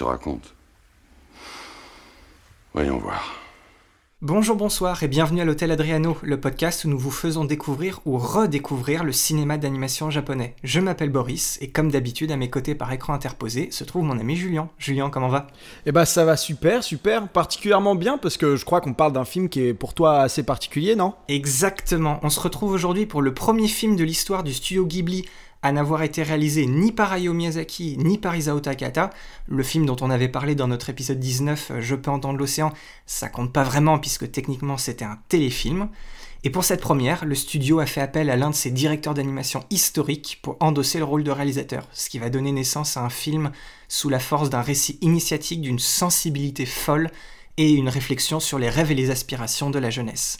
Te raconte. Voyons voir. Bonjour, bonsoir et bienvenue à l'Hôtel Adriano, le podcast où nous vous faisons découvrir ou redécouvrir le cinéma d'animation japonais. Je m'appelle Boris et comme d'habitude à mes côtés par écran interposé se trouve mon ami Julien. Julien, comment va? Eh bah ça va super, super, particulièrement bien parce que je crois qu'on parle d'un film qui est pour toi assez particulier, non? Exactement, on se retrouve aujourd'hui pour le premier film de l'histoire du studio Ghibli à n'avoir été réalisé ni par Hayao Miyazaki ni par Isao Takahata. Le film dont on avait parlé dans notre épisode 19, Je peux entendre l'océan, ça compte pas vraiment puisque techniquement c'était un téléfilm. Et pour cette première, le studio a fait appel à l'un de ses directeurs d'animation historiques pour endosser le rôle de réalisateur, ce qui va donner naissance à un film sous la force d'un récit initiatique d'une sensibilité folle et une réflexion sur les rêves et les aspirations de la jeunesse.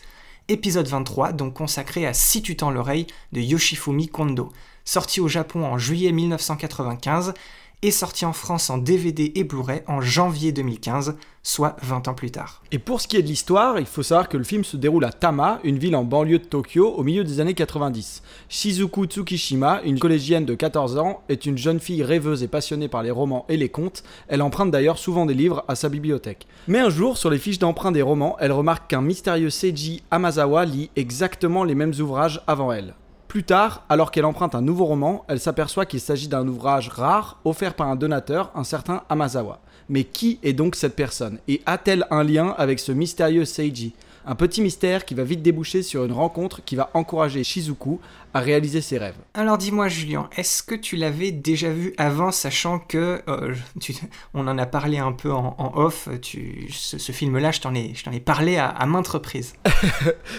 Épisode 23, donc consacré à Si tu tends l'oreille de Yoshifumi Kondo, sorti au Japon en juillet 1995 et sorti en France en DVD et Blu-ray en janvier 2015, soit 20 ans plus tard. Et pour ce qui est de l'histoire, il faut savoir que le film se déroule à Tama, une ville en banlieue de Tokyo, au milieu des années 90. Shizuku Tsukishima, une collégienne de 14 ans, est une jeune fille rêveuse et passionnée par les romans et les contes. Elle emprunte d'ailleurs souvent des livres à sa bibliothèque. Mais un jour, sur les fiches d'emprunt des romans, elle remarque qu'un mystérieux Seiji Amazawa lit exactement les mêmes ouvrages avant elle. Plus tard, alors qu'elle emprunte un nouveau roman, elle s'aperçoit qu'il s'agit d'un ouvrage rare offert par un donateur, un certain Amazawa. Mais qui est donc cette personne Et a-t-elle un lien avec ce mystérieux Seiji? Un petit mystère qui va vite déboucher sur une rencontre qui va encourager Shizuku à réaliser ses rêves. Alors dis-moi Julien, est-ce que tu l'avais déjà vu avant, sachant que euh, tu- on en a parlé un peu en, en off, tu, ce, ce film-là, je t'en ai, je t'en ai parlé à, à maintes reprises.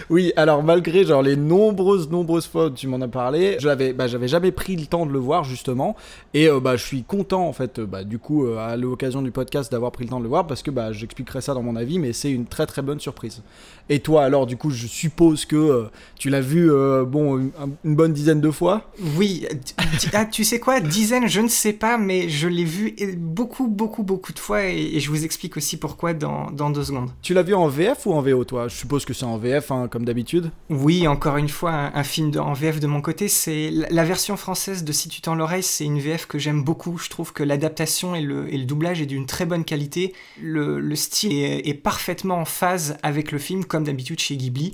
Oui, alors malgré genre les nombreuses nombreuses fois où tu m'en as parlé, bah, j'avais jamais pris le temps de le voir justement et euh, bah je suis content en fait bah, du coup euh, à l'occasion du podcast d'avoir pris le temps de le voir parce que bah j'expliquerai ça dans mon avis mais c'est une très très bonne surprise. Et toi alors du coup je suppose que tu l'as vu bon une, une bonne dizaine de fois. Oui, ah, tu sais quoi, dizaines, je ne sais pas, mais je l'ai vu beaucoup, beaucoup, beaucoup de fois et, et je vous explique aussi pourquoi dans, dans deux secondes. Tu l'as vu en VF ou en VO toi? Je suppose que c'est en VF hein, comme d'habitude. Oui, encore une fois, un, un film de- en VF de mon côté, c'est la, la version française de Si tu tends l'oreille, c'est une VF que j'aime beaucoup. Je trouve que l'adaptation et le, et le doublage est d'une très bonne qualité. Le, le style est, est parfaitement en phase avec le film, comme d'habitude chez Ghibli.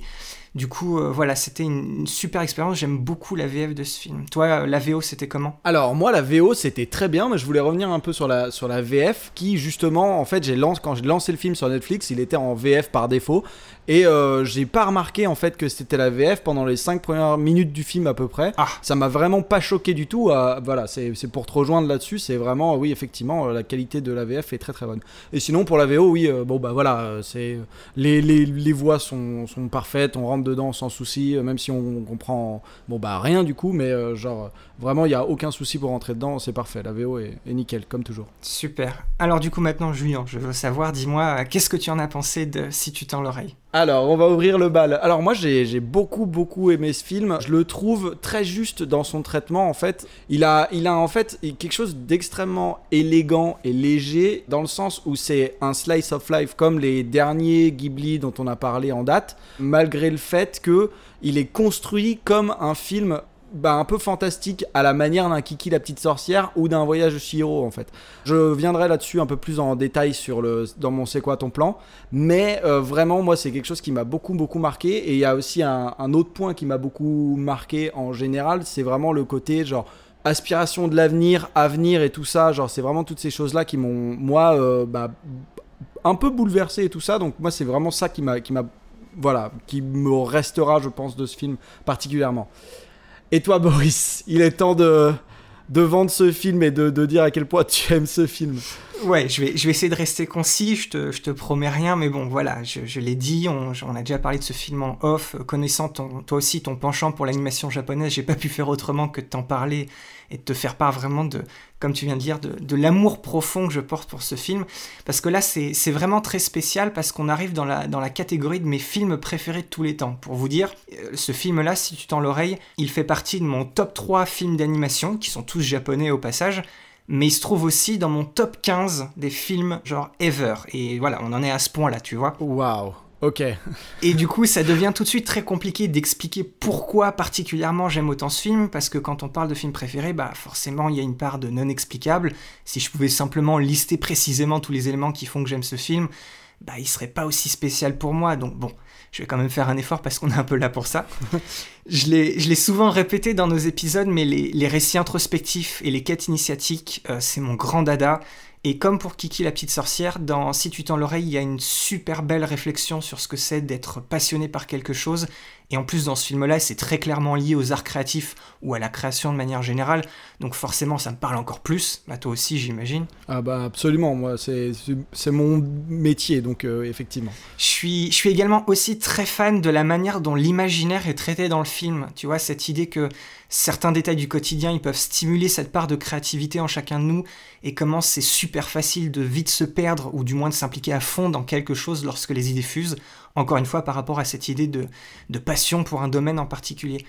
Du coup, euh, voilà, c'était une, super expérience. J'aime beaucoup la VF de ce film. Toi, euh, la VO, c'était comment? Alors moi la VO c'était très bien mais je voulais revenir un peu sur la, VF qui justement en fait quand j'ai lancé le film sur Netflix il était en VF par défaut et euh, j'ai pas remarqué en fait que c'était la VF pendant les 5 premières minutes du film à peu près. Ah. Ça m'a vraiment pas choqué du tout. voilà c'est pour te rejoindre là-dessus c'est vraiment oui effectivement la qualité de la VF est très très bonne. Et sinon pour la VO oui euh, bon bah voilà euh, c'est les, les, les voix sont, sont parfaites on rentre dedans sans souci même si on comprend bon bah rien du coup mais euh, genre Vraiment, il n'y a aucun souci pour rentrer dedans, c'est parfait. La VO est, est nickel, comme toujours. Super. Alors du coup, maintenant, Julien, je veux savoir, dis-moi, qu'est-ce que tu en as pensé de Si tu tends l'oreille? Alors, on va ouvrir le bal. Alors, moi, j'ai j'ai beaucoup, beaucoup aimé ce film. Je le trouve très juste dans son traitement, en fait. Il a, il a en fait, quelque chose d'extrêmement élégant et léger, dans le sens où c'est un slice of life comme les derniers Ghibli dont on a parlé en date, malgré le fait que il est construit comme un film bah, un peu fantastique à la manière d'un Kiki la petite sorcière ou d'un voyage de Chihiro en fait. Je viendrai là-dessus un peu plus en détail sur le dans mon c'est quoi ton plan, mais euh, vraiment moi c'est quelque chose qui m'a beaucoup beaucoup marqué et il y a aussi un, autre point qui m'a beaucoup marqué en général, c'est vraiment le côté genre aspiration de l'avenir, avenir et tout ça, genre c'est vraiment toutes ces choses là qui m'ont moi euh, bah, un peu bouleversé et tout ça, donc moi c'est vraiment ça qui m'a voilà, qui me restera je pense de ce film particulièrement. Et toi, Boris, il est temps de, de vendre ce film et de, de dire à quel point tu aimes ce film. Ouais, je vais, je vais essayer de rester concis, je te, je te promets rien, mais bon, voilà, je, je l'ai dit, on, on a déjà parlé de ce film en off, connaissant ton, toi aussi ton penchant pour l'animation japonaise, j'ai pas pu faire autrement que de t'en parler et de te faire part vraiment de comme tu viens de dire, de, l'amour profond que je porte pour ce film. Parce que là, c'est c'est vraiment très spécial parce qu'on arrive dans la, dans la catégorie de mes films préférés de tous les temps. Pour vous dire, euh, ce film-là, si tu tends l'oreille, il fait partie de mon top 3 films d'animation, qui sont tous japonais au passage mais il se trouve aussi dans mon top 15 des films genre ever. Et voilà, on en est à ce point-là, tu vois. Waouh. Ok. Et du coup, ça devient tout de suite très compliqué d'expliquer pourquoi particulièrement j'aime autant ce film, parce que quand on parle de film préféré, bah forcément il y a une part de non explicable. Si je pouvais simplement lister précisément tous les éléments qui font que j'aime ce film, bah il serait pas aussi spécial pour moi. Donc bon, je vais quand même faire un effort parce qu'on est un peu là pour ça. je l'ai souvent répété dans nos épisodes, mais les, les récits introspectifs et les quêtes initiatiques, euh, c'est mon grand dada. Et comme pour Kiki la petite sorcière, dans Si tu tends l'oreille, il y a une super belle réflexion sur ce que c'est d'être passionné par quelque chose. Et en plus, dans ce film-là, c'est très clairement lié aux arts créatifs ou à la création de manière générale. Donc forcément, ça me parle encore plus. Bah, toi aussi, j'imagine. Ah bah absolument, moi c'est mon métier, donc euh, effectivement. Je suis, je suis également aussi très fan de la manière dont l'imaginaire est traité dans le film. Tu vois, cette idée que certains détails du quotidien, ils peuvent stimuler cette part de créativité en chacun de nous, et comment c'est super facile de vite se perdre, ou du moins de s'impliquer à fond dans quelque chose lorsque les idées fusent, encore une fois par rapport à cette idée de, passion pour un domaine en particulier.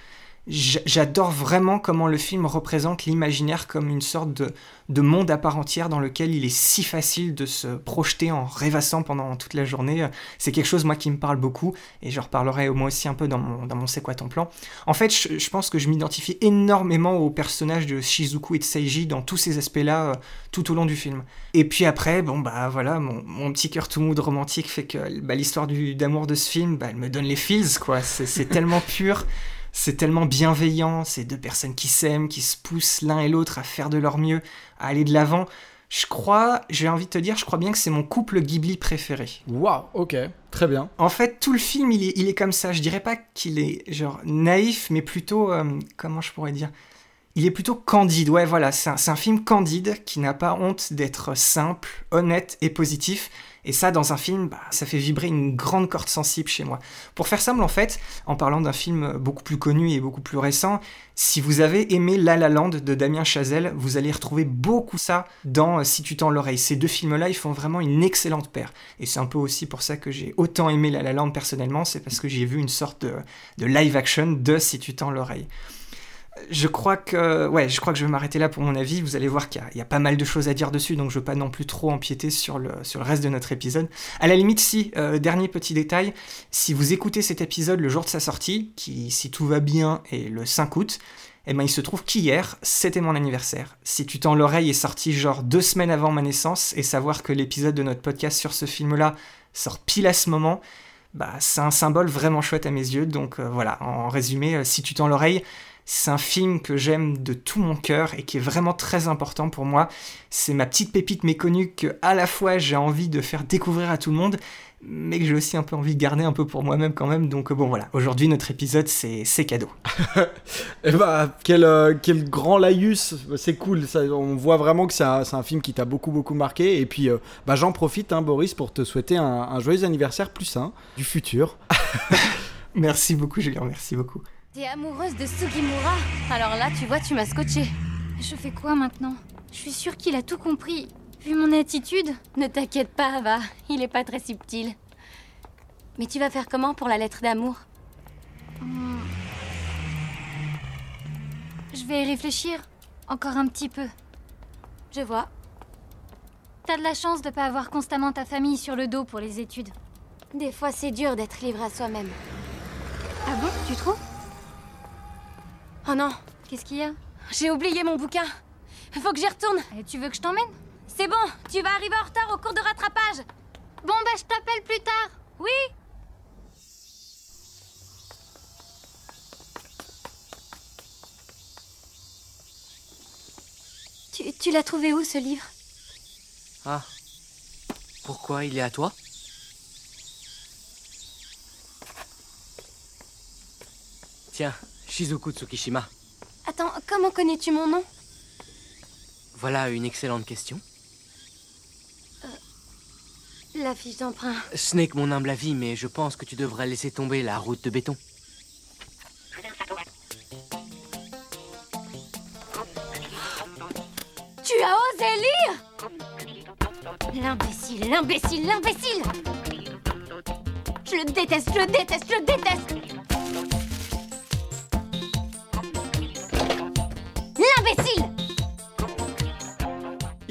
J'adore vraiment comment le film représente l'imaginaire comme une sorte de, de monde à part entière dans lequel il est si facile de se projeter en rêvassant pendant toute la journée. C'est quelque chose, moi, qui me parle beaucoup, et je reparlerai moi aussi un peu dans mon, dans mon C'est quoi ton plan. En fait, je, pense que je m'identifie énormément au personnage de Shizuku et de Seiji dans tous ces aspects-là, euh, tout au long du film. Et puis après, bon, bah voilà, mon, petit cœur tout mou de romantique fait que bah, l'histoire d'amour de ce film, bah, elle me donne les feels, quoi. C'est tellement pur. C'est tellement bienveillant, ces deux personnes qui s'aiment, qui se poussent l'un et l'autre à faire de leur mieux, à aller de l'avant. Je crois, j'ai envie de te dire, je crois bien que c'est mon couple Ghibli préféré. Waouh, ok, très bien. En fait, tout le film, il est, il est comme ça. Je dirais pas qu'il est genre naïf, mais plutôt, euh, comment je pourrais dire? Il est plutôt candide. Ouais, voilà, c'est un, c'est un film candide qui n'a pas honte d'être simple, honnête et positif. Et ça, dans un film, bah, ça fait vibrer une grande corde sensible chez moi. Pour faire simple, en fait, en parlant d'un film beaucoup plus connu et beaucoup plus récent, si vous avez aimé La La Land de Damien Chazelle, vous allez retrouver beaucoup ça dans euh, Si tu tends l'oreille. Ces deux films-là, ils font vraiment une excellente paire. Et c'est un peu aussi pour ça que j'ai autant aimé La La Land personnellement, c'est parce que j'ai vu une sorte de, de live action de Si tu tends l'oreille. Je crois que ouais, je crois que je vais m'arrêter là pour mon avis. Vous allez voir qu'il y a- pas mal de choses à dire dessus, donc je veux pas non plus trop empiéter sur le, sur le reste de notre épisode. À la limite, si, euh, dernier petit détail, si vous écoutez cet épisode le jour de sa sortie, qui, si tout va bien, est le 5 août, eh ben, il se trouve qu'hier, c'était mon anniversaire. Si tu tends l'oreille est sorti genre deux semaines avant ma naissance, et savoir que l'épisode de notre podcast sur ce film-là sort pile à ce moment, bah, c'est un symbole vraiment chouette à mes yeux. Donc euh, voilà, en résumé, euh, si tu tends l'oreille, c'est un film que j'aime de tout mon cœur et qui est vraiment très important pour moi. C'est ma petite pépite méconnue que à la fois j'ai envie de faire découvrir à tout le monde, mais que j'ai aussi un peu envie de garder un peu pour moi-même quand même. Donc bon voilà, aujourd'hui notre épisode c'est c'est cadeau. Eh bah, quel, euh, quel grand laïus, c'est cool, ça, on voit vraiment que c'est un, un film qui t'a beaucoup beaucoup marqué, et puis euh, bah, j'en profite, hein, Boris, pour te souhaiter un, un joyeux anniversaire plus sain du futur. Merci beaucoup Julien, merci beaucoup. T'es amoureuse de Sugimura Alors là, tu vois, tu m'as scotché. Je fais quoi maintenant? Je suis sûre qu'il a tout compris. Vu mon attitude? Ne t'inquiète pas, va. Il est pas très subtil. Mais tu vas faire comment pour la lettre d'amour? Hmm. Je vais y réfléchir. Encore un petit peu. Je vois. T'as de la chance de pas avoir constamment ta famille sur le dos pour les études. Des fois, c'est dur d'être libre à soi-même. Ah bon? Tu trouves? Oh non, Qu'est-ce qu'il y a? J'ai oublié mon bouquin. Faut que j'y retourne. Et Tu veux que je t'emmène? C'est bon, tu vas arriver en retard au cours de rattrapage. Bon bah je t'appelle plus tard. Oui? Tu, tu l'as trouvé où, ce livre? Ah. Pourquoi il est à toi? Tiens, Shizuku Tsukishima. Attends, comment connais-tu mon nom? Voilà une excellente question. La fiche d'emprunt. Ce n'est que mon humble avis, mais je pense que tu devrais laisser tomber la route de béton. Tu L'imbécile, l'imbécile, l'imbécile Je le déteste, je le déteste, je le déteste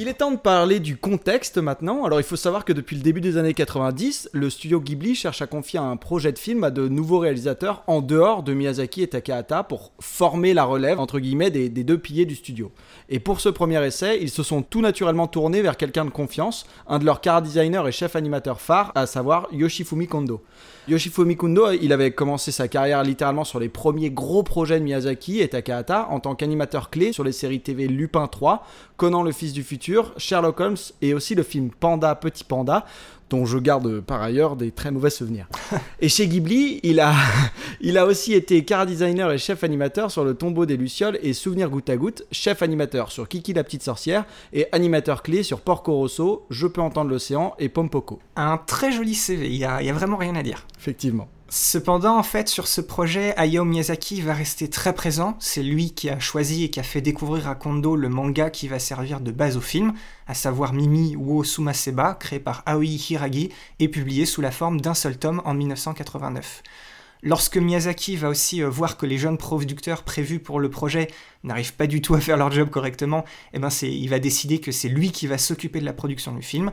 Il est temps de parler du contexte maintenant. Alors il faut savoir que depuis le début des années 90, le studio Ghibli cherche à confier un projet de film à de nouveaux réalisateurs en dehors de Miyazaki et Takahata pour former la relève entre guillemets des, deux piliers du studio. Et pour ce premier essai, ils se sont tout naturellement tournés vers quelqu'un de confiance, un de leurs car designers et chef animateur phares, à savoir Yoshifumi Kondo. Yoshifumi Kondo, il avait commencé sa carrière littéralement sur les premiers gros projets de Miyazaki et Takahata en tant qu'animateur clé sur les séries TV Lupin 3, Conan le fils du futur, Sherlock Holmes et aussi le film Panda Petit Panda dont je garde par ailleurs des très mauvais souvenirs. et chez Ghibli, il a, il a aussi été car designer et chef animateur sur Le tombeau des Lucioles et Souvenir goutte à goutte, chef animateur sur Kiki la petite sorcière et animateur clé sur Porco Rosso, Je peux entendre l'océan et Pompoko. Un très joli CV, il y a, il y a vraiment rien à dire. Effectivement. Cependant, en fait, sur ce projet, Hayao Miyazaki va rester très présent. C'est lui qui a choisi et qui a fait découvrir à Kondo le manga qui va servir de base au film, à savoir Mimi wo Sumaseba, créé par Aoi Hiragi et publié sous la forme d'un seul tome en 1989. Lorsque Miyazaki va aussi euh, voir que les jeunes producteurs prévus pour le projet n'arrivent pas du tout à faire leur job correctement, eh ben il va décider que c'est lui qui va s'occuper de la production du film.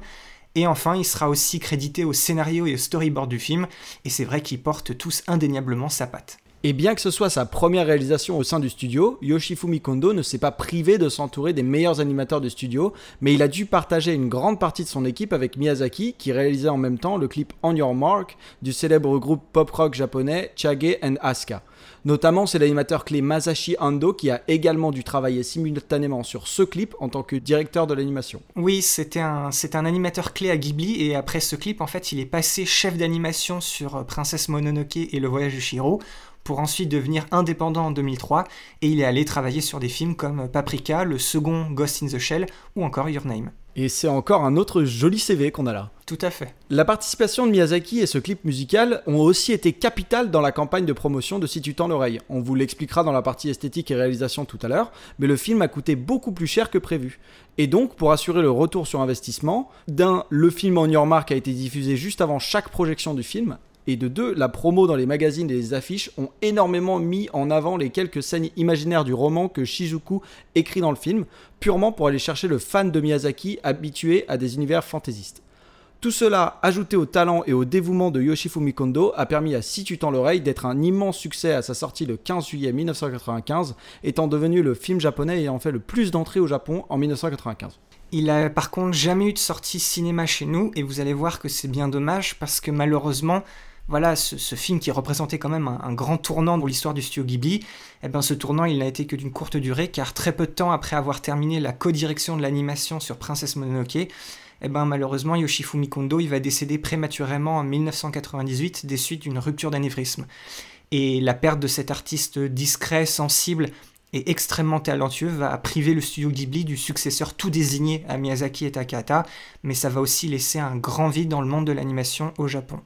Et enfin, il sera aussi crédité au scénario et au storyboard du film, et c'est vrai qu'ils portent tous indéniablement sa patte. Et bien que ce soit sa première réalisation au sein du studio, Yoshifumi Kondo ne s'est pas privé de s'entourer des meilleurs animateurs du studio, mais il a dû partager une grande partie de son équipe avec Miyazaki, qui réalisait en même temps le clip On Your Mark du célèbre groupe pop-rock japonais Chage and Asuka. Notamment, c'est l'animateur clé Masashi Ando qui a également dû travailler simultanément sur ce clip en tant que directeur de l'animation. Oui, c'était un, c'est un animateur clé à Ghibli et après ce clip, en fait, il est passé chef d'animation sur euh, Princesse Mononoke et Le Voyage de Shiro pour ensuite devenir indépendant en 2003 et il est allé travailler sur des films comme Paprika, le second Ghost in the Shell ou encore Your Name. Et c'est encore un autre joli CV qu'on a là. Tout à fait. La participation de Miyazaki et ce clip musical ont aussi été capitales dans la campagne de promotion de Si tu tends l'oreille. On vous l'expliquera dans la partie esthétique et réalisation tout à l'heure, mais le film a coûté beaucoup plus cher que prévu. Et donc, pour assurer le retour sur investissement, d'un, le film On Your Mark a été diffusé juste avant chaque projection du film, et de deux, la promo dans les magazines et les affiches ont énormément mis en avant les quelques scènes imaginaires du roman que Shizuku écrit dans le film, purement pour aller chercher le fan de Miyazaki habitué à des univers fantaisistes. Tout cela, ajouté au talent et au dévouement de Yoshifumi Kondo, a permis à Si tu l'oreille d'être un immense succès à sa sortie le 15 juillet 1995, étant devenu le film japonais ayant fait le plus d'entrées au Japon en 1995. Il a par contre jamais eu de sortie cinéma chez nous et vous allez voir que c'est bien dommage parce que malheureusement voilà, ce, film qui représentait quand même un, grand tournant pour l'histoire du studio Ghibli, eh ben, ce tournant il n'a été que d'une courte durée, car très peu de temps après avoir terminé la co-direction de l'animation sur Princesse Mononoke, eh ben, malheureusement Yoshifumi Kondo il va décéder prématurément en 1998 des suites d'une rupture d'anévrisme. Et la perte de cet artiste discret, sensible et extrêmement talentueux va priver le studio Ghibli du successeur tout désigné à Miyazaki et Takahata, mais ça va aussi laisser un grand vide dans le monde de l'animation au Japon.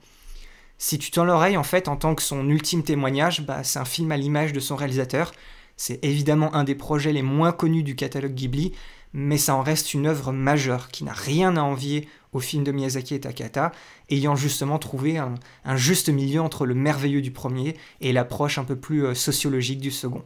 Si tu tends l'oreille, en fait, en tant que son ultime témoignage, bah, c'est un film à l'image de son réalisateur. C'est évidemment un des projets les moins connus du catalogue Ghibli, mais ça en reste une œuvre majeure qui n'a rien à envier au film de Miyazaki et Takata, ayant justement trouvé un, juste milieu entre le merveilleux du premier et l'approche un peu plus euh, sociologique du second.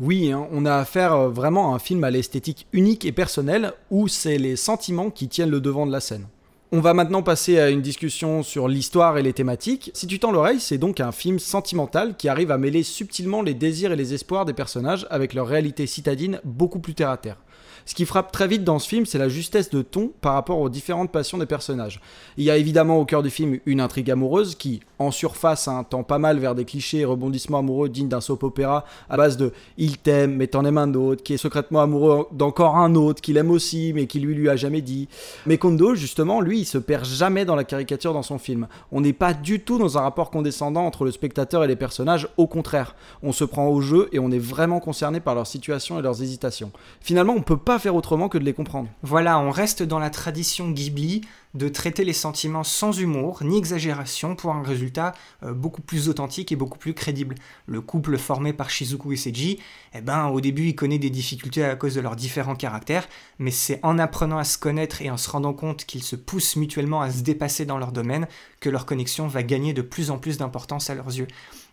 Oui, hein, on a affaire euh, vraiment à un film à l'esthétique unique et personnelle, où c'est les sentiments qui tiennent le devant de la scène. On va maintenant passer à une discussion sur l'histoire et les thématiques. Si tu tends l'oreille, c'est donc un film sentimental qui arrive à mêler subtilement les désirs et les espoirs des personnages avec leur réalité citadine beaucoup plus terre à terre. Ce qui frappe très vite dans ce film, c'est la justesse de ton par rapport aux différentes passions des personnages. Il y a évidemment au cœur du film une intrigue amoureuse qui, en surface, hein, tend pas mal vers des clichés et rebondissements amoureux dignes d'un soap opéra à base de il t'aime mais t'en aimes un autre, qui est secrètement amoureux d'encore un autre, qu'il aime aussi mais qui lui lui a jamais dit. Mais Kondo, justement, lui, il se perd jamais dans la caricature dans son film. On n'est pas du tout dans un rapport condescendant entre le spectateur et les personnages, au contraire. On se prend au jeu et on est vraiment concerné par leur situation et leurs hésitations. Finalement, on peut pas faire autrement que de les comprendre. Voilà, on reste dans la tradition Ghibli de traiter les sentiments sans humour ni exagération pour un résultat euh, beaucoup plus authentique et beaucoup plus crédible. Le couple formé par Shizuku et Seiji, eh ben, au début, il connaît des difficultés à cause de leurs différents caractères, mais c'est en apprenant à se connaître et en se rendant compte qu'ils se poussent mutuellement à se dépasser dans leur domaine que leur connexion va gagner de plus en plus d'importance à leurs yeux.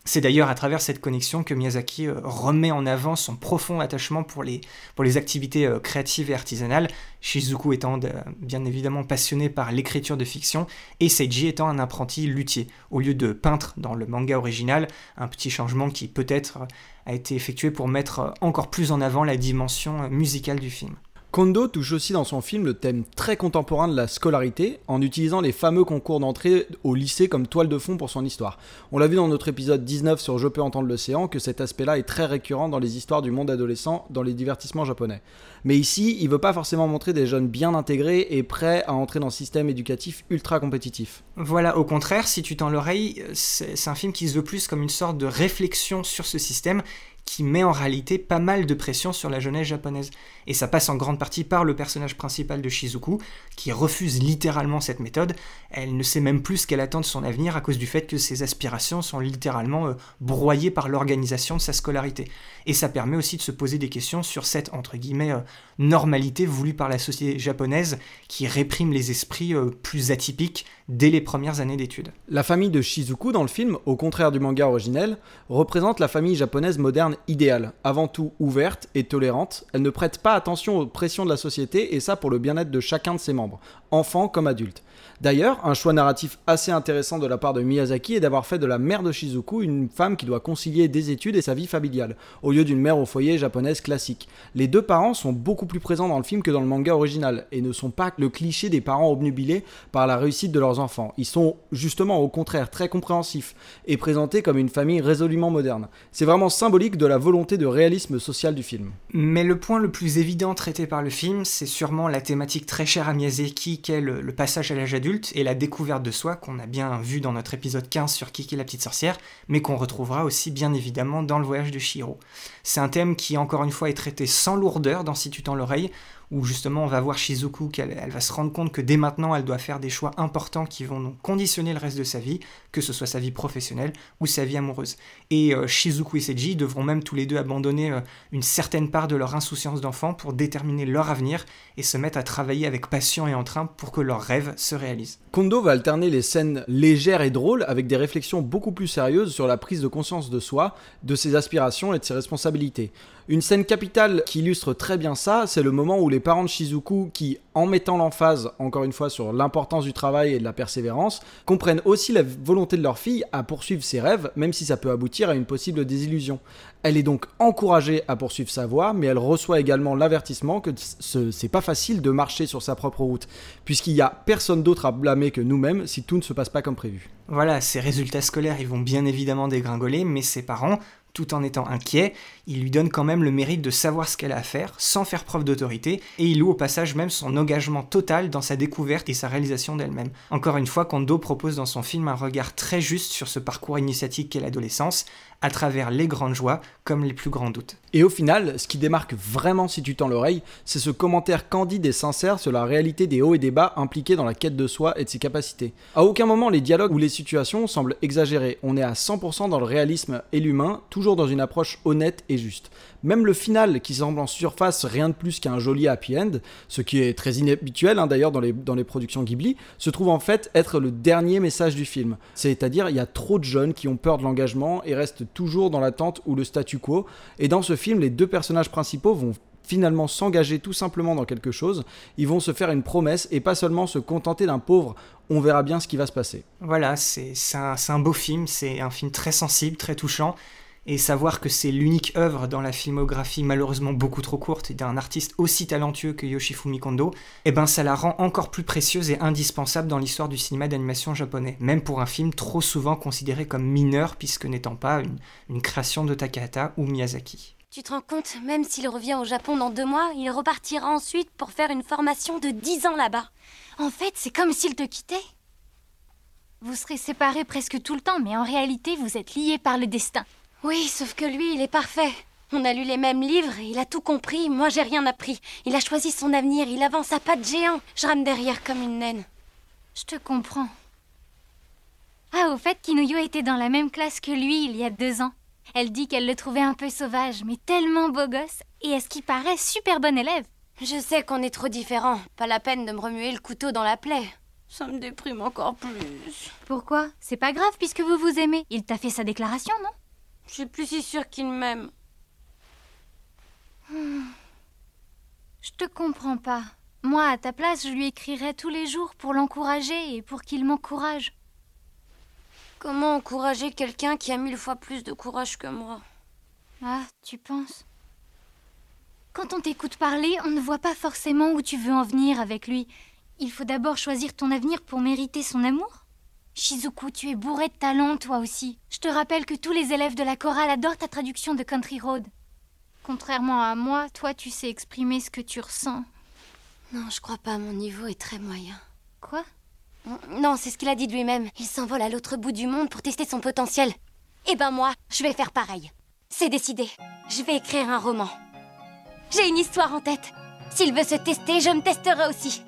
C'est d'ailleurs à travers cette connexion que Miyazaki euh, remet en avant son profond attachement pour les, activités euh, créatives et artisanales, Shizuku étant bien évidemment passionné par l'écriture de fiction et Seiji étant un apprenti luthier, au lieu de peintre dans le manga original, un petit changement qui peut-être a été effectué pour mettre encore plus en avant la dimension musicale du film. Kondo touche aussi dans son film le thème très contemporain de la scolarité en utilisant les fameux concours d'entrée au lycée comme toile de fond pour son histoire. On l'a vu dans notre épisode 19 sur Je peux entendre l'océan que cet aspect-là est très récurrent dans les histoires du monde adolescent dans les divertissements japonais. Mais ici, il veut pas forcément montrer des jeunes bien intégrés et prêts à entrer dans le système éducatif ultra compétitif. Voilà, au contraire, si tu tends l'oreille, c'est un film qui se veut plus comme une sorte de réflexion sur ce système qui met en réalité pas mal de pression sur la jeunesse japonaise. Et ça passe en grande partie par le personnage principal de Shizuku, qui refuse littéralement cette méthode. Elle ne sait même plus ce qu'elle attend de son avenir à cause du fait que ses aspirations sont littéralement euh, broyées par l'organisation de sa scolarité. Et ça permet aussi de se poser des questions sur cette, entre guillemets, euh, normalité voulue par la société japonaise qui réprime les esprits euh, plus atypiques dès les premières années d'études. La famille de Shizuku dans le film, au contraire du manga originel, représente la famille japonaise moderne idéale, avant tout ouverte et tolérante. Elle ne prête pas attention aux pressions de la société et ça pour le bien-être de chacun de ses membres, enfants comme adultes. D'ailleurs, un choix narratif assez intéressant de la part de Miyazaki est d'avoir fait de la mère de Shizuku une femme qui doit concilier des études et sa vie familiale, au lieu d'une mère au foyer japonaise classique. Les deux parents sont beaucoup plus présents dans le film que dans le manga original, et ne sont pas le cliché des parents obnubilés par la réussite de leurs enfants. Ils sont justement au contraire très compréhensifs, et présentés comme une famille résolument moderne. C'est vraiment symbolique de la volonté de réalisme social du film. Mais le point le plus évident traité par le film, c'est sûrement la thématique très chère à Miyazaki, qu'est le, passage à l'âge adulte et la découverte de soi qu'on a bien vu dans notre épisode 15 sur Kiki la petite sorcière, mais qu'on retrouvera aussi bien évidemment dans le voyage de Shiro. C'est un thème qui encore une fois est traité sans lourdeur dans Si tu tends l'oreille, où justement on va voir Shizuku qu'elle elle va se rendre compte que dès maintenant elle doit faire des choix importants qui vont donc conditionner le reste de sa vie, que ce soit sa vie professionnelle ou sa vie amoureuse. Et euh, Shizuku et Seiji devront même tous les deux abandonner euh, une certaine part de leur insouciance d'enfant pour déterminer leur avenir et se mettre à travailler avec passion et entrain pour que leurs rêves se réalisent. Kondo va alterner les scènes légères et drôles avec des réflexions beaucoup plus sérieuses sur la prise de conscience de soi, de ses aspirations et de ses responsabilités. Une scène capitale qui illustre très bien ça, c'est le moment où les parents de Shizuku, qui, en mettant l'emphase, encore une fois, sur l'importance du travail et de la persévérance, comprennent aussi la volonté de leur fille à poursuivre ses rêves, même si ça peut aboutir à une possible désillusion. Elle est donc encouragée à poursuivre sa voie, mais elle reçoit également l'avertissement que c'est pas facile de marcher sur sa propre route, puisqu'il y a personne d'autre à blâmer que nous-mêmes si tout ne se passe pas comme prévu. Voilà, ses résultats scolaires, ils vont bien évidemment dégringoler, mais ses parents, tout en étant inquiets, il lui donne quand même le mérite de savoir ce qu'elle a à faire, sans faire preuve d'autorité, et il loue au passage même son engagement total dans sa découverte et sa réalisation d'elle-même. Encore une fois, Kondo propose dans son film un regard très juste sur ce parcours initiatique qu'est l'adolescence, à travers les grandes joies comme les plus grands doutes. Et au final, ce qui démarque vraiment si tu tends l'oreille, c'est ce commentaire candide et sincère sur la réalité des hauts et des bas impliqués dans la quête de soi et de ses capacités. À aucun moment les dialogues ou les situations semblent exagérés, on est à 100% dans le réalisme et l'humain, toujours dans une approche honnête et Même le final, qui semble en surface rien de plus qu'un joli happy end, ce qui est très inhabituel hein, d'ailleurs dans les, productions Ghibli, se trouve en fait être le dernier message du film. C'est-à-dire, il y a trop de jeunes qui ont peur de l'engagement et restent toujours dans l'attente ou le statu quo. Et dans ce film, les deux personnages principaux vont finalement s'engager tout simplement dans quelque chose, ils vont se faire une promesse et pas seulement se contenter d'un pauvre on verra bien ce qui va se passer. Voilà, c'est un beau film, c'est un film très sensible, très touchant, et savoir que c'est l'unique œuvre dans la filmographie malheureusement beaucoup trop courte d'un artiste aussi talentueux que Yoshifumi Kondo, eh ben ça la rend encore plus précieuse et indispensable dans l'histoire du cinéma d'animation japonais, même pour un film trop souvent considéré comme mineur puisque n'étant pas une, une création de Takahata ou Miyazaki. Tu te rends compte, même s'il revient au Japon dans deux mois, il repartira ensuite pour faire une formation de dix ans là-bas. En fait, c'est comme s'il te quittait. Vous serez séparés presque tout le temps, mais en réalité, vous êtes liés par le destin. Oui, sauf que lui, il est parfait. On a lu les mêmes livres et il a tout compris. Moi, j'ai rien appris. Il a choisi son avenir. Il avance à pas de géant. Je rame derrière comme une naine. Je te comprends. Ah, au fait, Kinuyo était dans la même classe que lui il y a deux ans. Elle dit qu'elle le trouvait un peu sauvage, mais tellement beau gosse, et à ce qui paraît, super bon élève. Je sais qu'on est trop différents. Pas la peine de me remuer le couteau dans la plaie. Ça me déprime encore plus. Pourquoi? C'est pas grave puisque vous vous aimez. Il t'a fait sa déclaration, non? Je suis plus si sûre qu'il m'aime. Hmm. Je te comprends pas. Moi, à ta place, je lui écrirais tous les jours pour l'encourager et pour qu'il m'encourage. Comment encourager quelqu'un qui a mille fois plus de courage que moi? Ah, tu penses? Quand on t'écoute parler, on ne voit pas forcément où tu veux en venir avec lui. Il faut d'abord choisir ton avenir pour mériter son amour. Shizuku, tu es bourré de talent, toi aussi. Je te rappelle que tous les élèves de la chorale adorent ta traduction de Country Road. Contrairement à moi, toi, tu sais exprimer ce que tu ressens. Non, je crois pas. Mon niveau est très moyen. Quoi? Non, c'est ce qu'il a dit de lui-même. Il s'envole à l'autre bout du monde pour tester son potentiel. Eh ben moi, je vais faire pareil. C'est décidé. Je vais écrire un roman. J'ai une histoire en tête. S'il veut se tester, je me testerai aussi.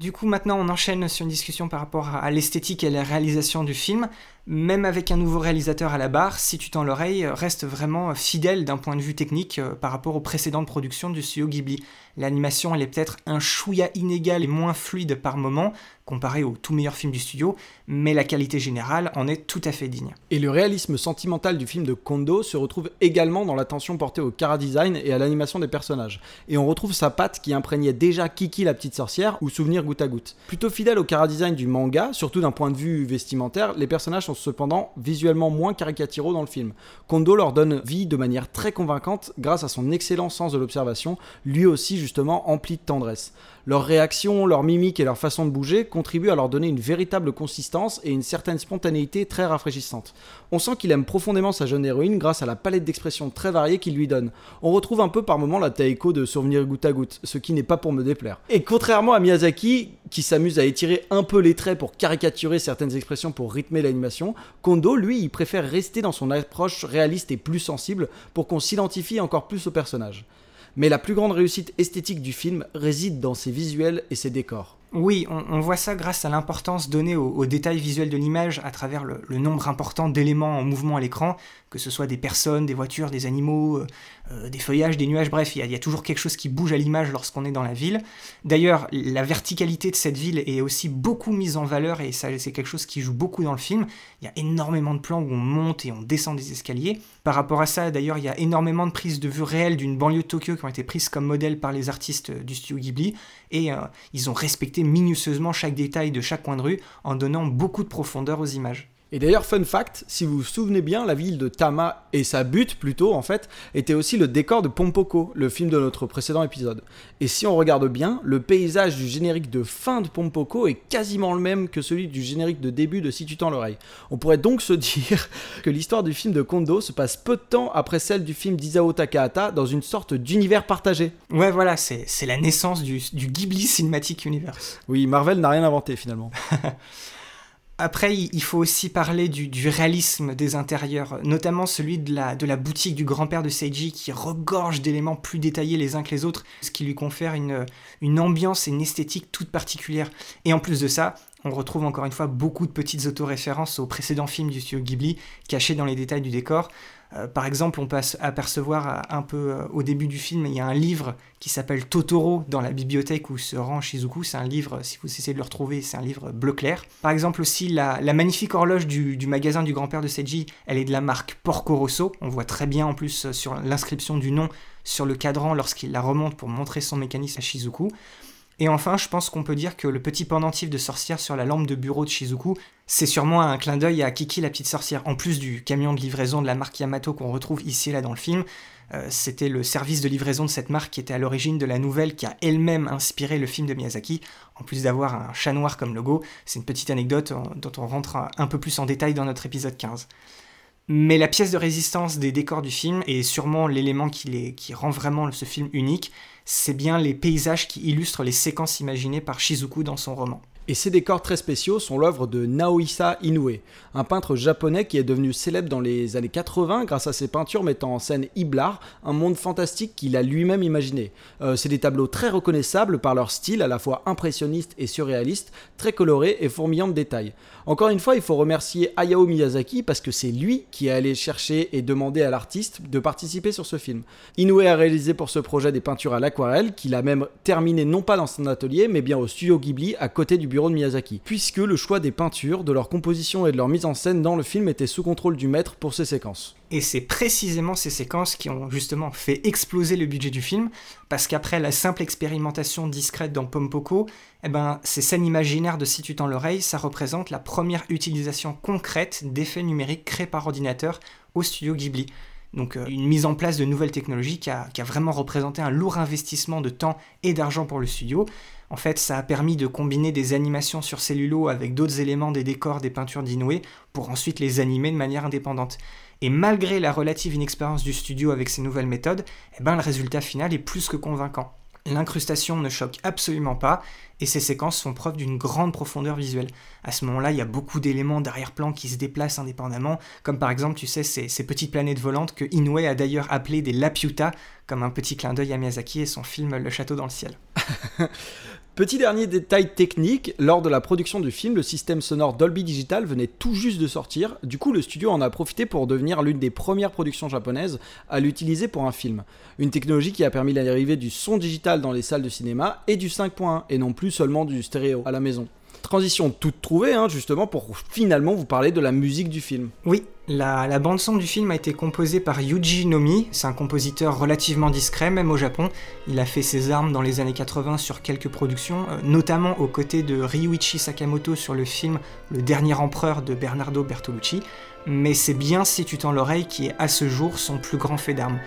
Du coup, maintenant, on enchaîne sur une discussion par rapport à l'esthétique et la réalisation du film. Même avec un nouveau réalisateur à la barre, Si tu tends l'oreille reste vraiment fidèle d'un point de vue technique euh, par rapport aux précédentes productions du studio Ghibli. L'animation, elle est peut-être un chouïa inégal et moins fluide par moment, comparé aux tout meilleurs films du studio, mais la qualité générale en est tout à fait digne. Et le réalisme sentimental du film de Kondo se retrouve également dans l'attention portée au chara-design et à l'animation des personnages. Et on retrouve sa patte qui imprégnait déjà Kiki la petite sorcière ou Souvenir goutte à goutte. Plutôt fidèle au chara-design du manga, surtout d'un point de vue vestimentaire, les personnages sont cependant visuellement moins caricaturaux dans le film. Kondo leur donne vie de manière très convaincante grâce à son excellent sens de l'observation, lui aussi justement empli de tendresse. Leurs réactions, leur mimique et leur façon de bouger contribuent à leur donner une véritable consistance et une certaine spontanéité très rafraîchissante. On sent qu'il aime profondément sa jeune héroïne grâce à la palette d'expressions très variée qu'il lui donne. On retrouve un peu par moments la taiko de Souvenir goutte à goutte, ce qui n'est pas pour me déplaire. Et contrairement à Miyazaki, qui s'amuse à étirer un peu les traits pour caricaturer certaines expressions pour rythmer l'animation, Kondo, lui, il préfère rester dans son approche réaliste et plus sensible pour qu'on s'identifie encore plus au personnage mais la plus grande réussite esthétique du film réside dans ses visuels et ses décors. Oui, on, voit ça grâce à l'importance donnée aux, détails visuels de l'image à travers le, nombre important d'éléments en mouvement à l'écran, que ce soit des personnes, des voitures, des animaux, euh, euh, des feuillages, des nuages, bref, il y, a toujours quelque chose qui bouge à l'image lorsqu'on est dans la ville. D'ailleurs, la verticalité de cette ville est aussi beaucoup mise en valeur et c'est quelque chose qui joue beaucoup dans le film. Il y a énormément de plans où on monte et on descend des escaliers. Par rapport à ça, d'ailleurs, il y a énormément de prises de vue réelles d'une banlieue de Tokyo qui ont été prises comme modèle par les artistes du studio Ghibli et euh, ils ont respecté minutieusement chaque détail de chaque coin de rue en donnant beaucoup de profondeur aux images. Et d'ailleurs, fun fact, si vous vous souvenez bien, la ville de Tama et sa butte plutôt en fait, était aussi le décor de Pompoko, le film de notre précédent épisode. Et si on regarde bien, le paysage du générique de fin de Pompoko est quasiment le même que celui du générique de début de Si tu tends l'oreille. On pourrait donc se dire que l'histoire du film de Kondo se passe peu de temps après celle du film d'Isao Takahata dans une sorte d'univers partagé. Ouais, voilà, c'est la naissance du, du Ghibli Cinematic Universe. Oui, Marvel n'a rien inventé finalement. Après, il faut aussi parler du, réalisme des intérieurs, notamment celui de la, boutique du grand-père de Seiji qui regorge d'éléments plus détaillés les uns que les autres, ce qui lui confère une, une ambiance et une esthétique toute particulière. Et en plus de ça, on retrouve encore une fois beaucoup de petites autoréférences aux précédents films du studio Ghibli, cachés dans les détails du décor. Euh, par exemple, on peut apercevoir euh, un peu euh, au début du film, il y a un livre qui s'appelle Totoro dans la bibliothèque où se rend Shizuku. C'est un livre, si vous essayez de le retrouver, c'est un livre bleu clair. Par exemple aussi, la, magnifique horloge du, magasin du grand-père de Seiji, elle est de la marque Porco Rosso. On voit très bien en plus sur l'inscription du nom sur le cadran lorsqu'il la remonte pour montrer son mécanisme à Shizuku. Et enfin, je pense qu'on peut dire que le petit pendentif de sorcière sur la lampe de bureau de Shizuku, c'est sûrement un clin d'œil à Kiki la petite sorcière. En plus du camion de livraison de la marque Yamato qu'on retrouve ici et là dans le film, euh, c'était le service de livraison de cette marque qui était à l'origine de la nouvelle qui a elle-même inspiré le film de Miyazaki. En plus d'avoir un chat noir comme logo, c'est une petite anecdote dont on rentre un peu plus en détail dans notre épisode 15. Mais la pièce de résistance des décors du film, et sûrement l'élément qui, qui rend vraiment ce film unique, c'est bien les paysages qui illustrent les séquences imaginées par Shizuku dans son roman. Et ces décors très spéciaux sont l'œuvre de Naohisa Inoue, un peintre japonais qui est devenu célèbre dans les années 80 grâce à ses peintures mettant en scène Iblar, un monde fantastique qu'il a lui-même imaginé. Euh, c'est des tableaux très reconnaissables par leur style à la fois impressionniste et surréaliste, très colorés et fourmillant de détails. Encore une fois, il faut remercier Hayao Miyazaki parce que c'est lui qui est allé chercher et demander à l'artiste de participer sur ce film. Inoue a réalisé pour ce projet des peintures à l'aquarelle qu'il a même terminé non pas dans son atelier mais bien au studio Ghibli à côté du de Miyazaki. Puisque le choix des peintures, de leur composition et de leur mise en scène dans le film était sous contrôle du maître pour ces séquences. Et c'est précisément ces séquences qui ont justement fait exploser le budget du film, parce qu'après la simple expérimentation discrète dans Pompoko, eh ben, ces scènes imaginaires de Si tu l'oreille, ça représente la première utilisation concrète d'effets numériques créés par ordinateur au studio Ghibli. Donc euh, une mise en place de nouvelles technologies qui a, vraiment représenté un lourd investissement de temps et d'argent pour le studio. En fait, ça a permis de combiner des animations sur cellulo avec d'autres éléments des décors des peintures d'Inoue pour ensuite les animer de manière indépendante. Et malgré la relative inexpérience du studio avec ces nouvelles méthodes, eh ben, le résultat final est plus que convaincant. L'incrustation ne choque absolument pas et ces séquences font preuve d'une grande profondeur visuelle. À ce moment-là, il y a beaucoup d'éléments d'arrière-plan qui se déplacent indépendamment, comme par exemple, tu sais, ces, ces petites planètes volantes que Inoue a d'ailleurs appelées des Lapiuta, comme un petit clin d'œil à Miyazaki et son film Le château dans le ciel. Petit dernier détail technique, lors de la production du film, le système sonore Dolby Digital venait tout juste de sortir, du coup le studio en a profité pour devenir l'une des premières productions japonaises à l'utiliser pour un film. Une technologie qui a permis l'arrivée du son digital dans les salles de cinéma et du 5.1, et non plus seulement du stéréo à la maison. Transition toute trouvée, hein, justement, pour finalement vous parler de la musique du film. Oui, la, bande-son du film a été composée par Yuji Nomi, c'est un compositeur relativement discret, même au Japon. Il a fait ses armes dans les années 80 sur quelques productions, euh, notamment aux côtés de Ryuichi Sakamoto sur le film Le Dernier Empereur de Bernardo Bertolucci. Mais c'est bien Si tu tends l'oreille qui est à ce jour son plus grand fait d'armes.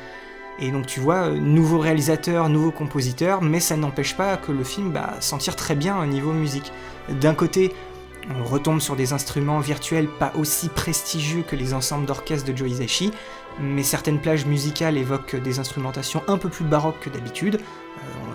Et donc tu vois, nouveau réalisateur, nouveau compositeur, mais ça n'empêche pas que le film bah, s'en tire très bien au niveau musique. D'un côté, on retombe sur des instruments virtuels pas aussi prestigieux que les ensembles d'orchestre de Joe Hisaishi, mais certaines plages musicales évoquent des instrumentations un peu plus baroques que d'habitude.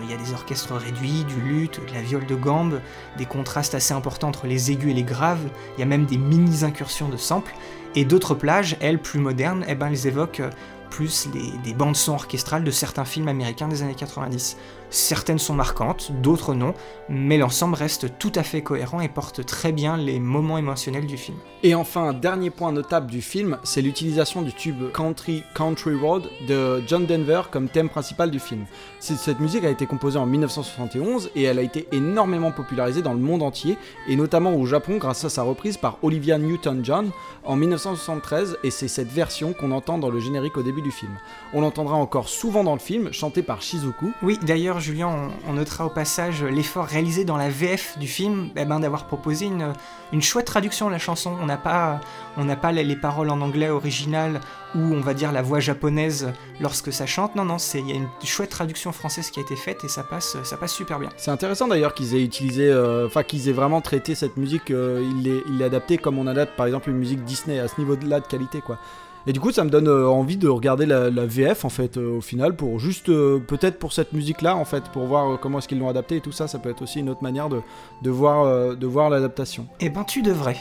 Il y a des orchestres réduits, du luth, de la viole de gambe, des contrastes assez importants entre les aigus et les graves, il y a même des mini-incursions de samples. Et d'autres plages, elles, plus modernes, eh ben, elles évoquent plus les, des bandes son orchestrales de certains films américains des années 90. Certaines sont marquantes, d'autres non, mais l'ensemble reste tout à fait cohérent et porte très bien les moments émotionnels du film. Et enfin, dernier point notable du film, c'est l'utilisation du tube Country Country Road de John Denver comme thème principal du film. Cette musique a été composée en 1971 et elle a été énormément popularisée dans le monde entier, et notamment au Japon grâce à sa reprise par Olivia Newton-John en 1973, et c'est cette version qu'on entend dans le générique au début du film. On l'entendra encore souvent dans le film, chanté par Shizuku. Oui, d'ailleurs, Julien, on, notera au passage l'effort réalisé dans la VF du film eh ben, d'avoir proposé une, une, chouette traduction de la chanson. On n'a pas, on pas les, les, paroles en anglais original ou on va dire la voix japonaise lorsque ça chante. Non, non, il y a une chouette traduction française qui a été faite et ça passe, ça passe super bien. C'est intéressant d'ailleurs qu'ils aient utilisé, enfin euh, qu'ils aient vraiment traité cette musique, euh, il l'ait adapté comme on adapte par exemple une musique Disney à ce niveau-là de qualité, quoi. Et du coup, ça me donne euh, envie de regarder la, la VF en fait euh, au final pour juste euh, peut-être pour cette musique là en fait pour voir comment est-ce qu'ils l'ont adapté et tout ça. Ça peut être aussi une autre manière de, de voir de voir l'adaptation. Eh ben, tu devrais.